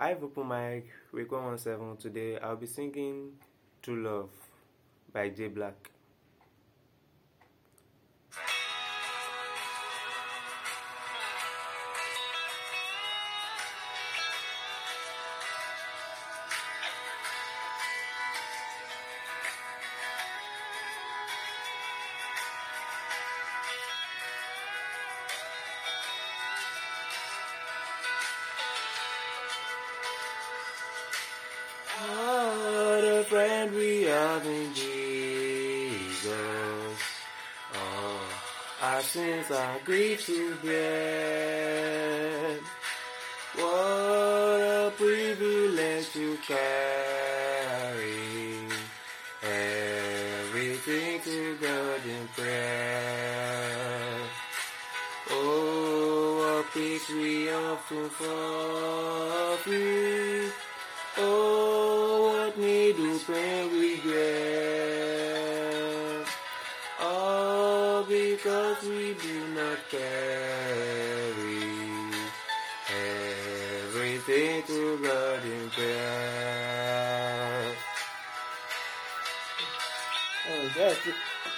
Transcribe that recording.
Hive Open Mic week 117 today. I'll be singing True Love by J Black. Friend we have in Jesus. Oh, our sins are grief to bear. What a privilege to carry everything to God in prayer. Oh, what peace we often forfeit. Because we do not carry everything to God in prayer. Oh, that's.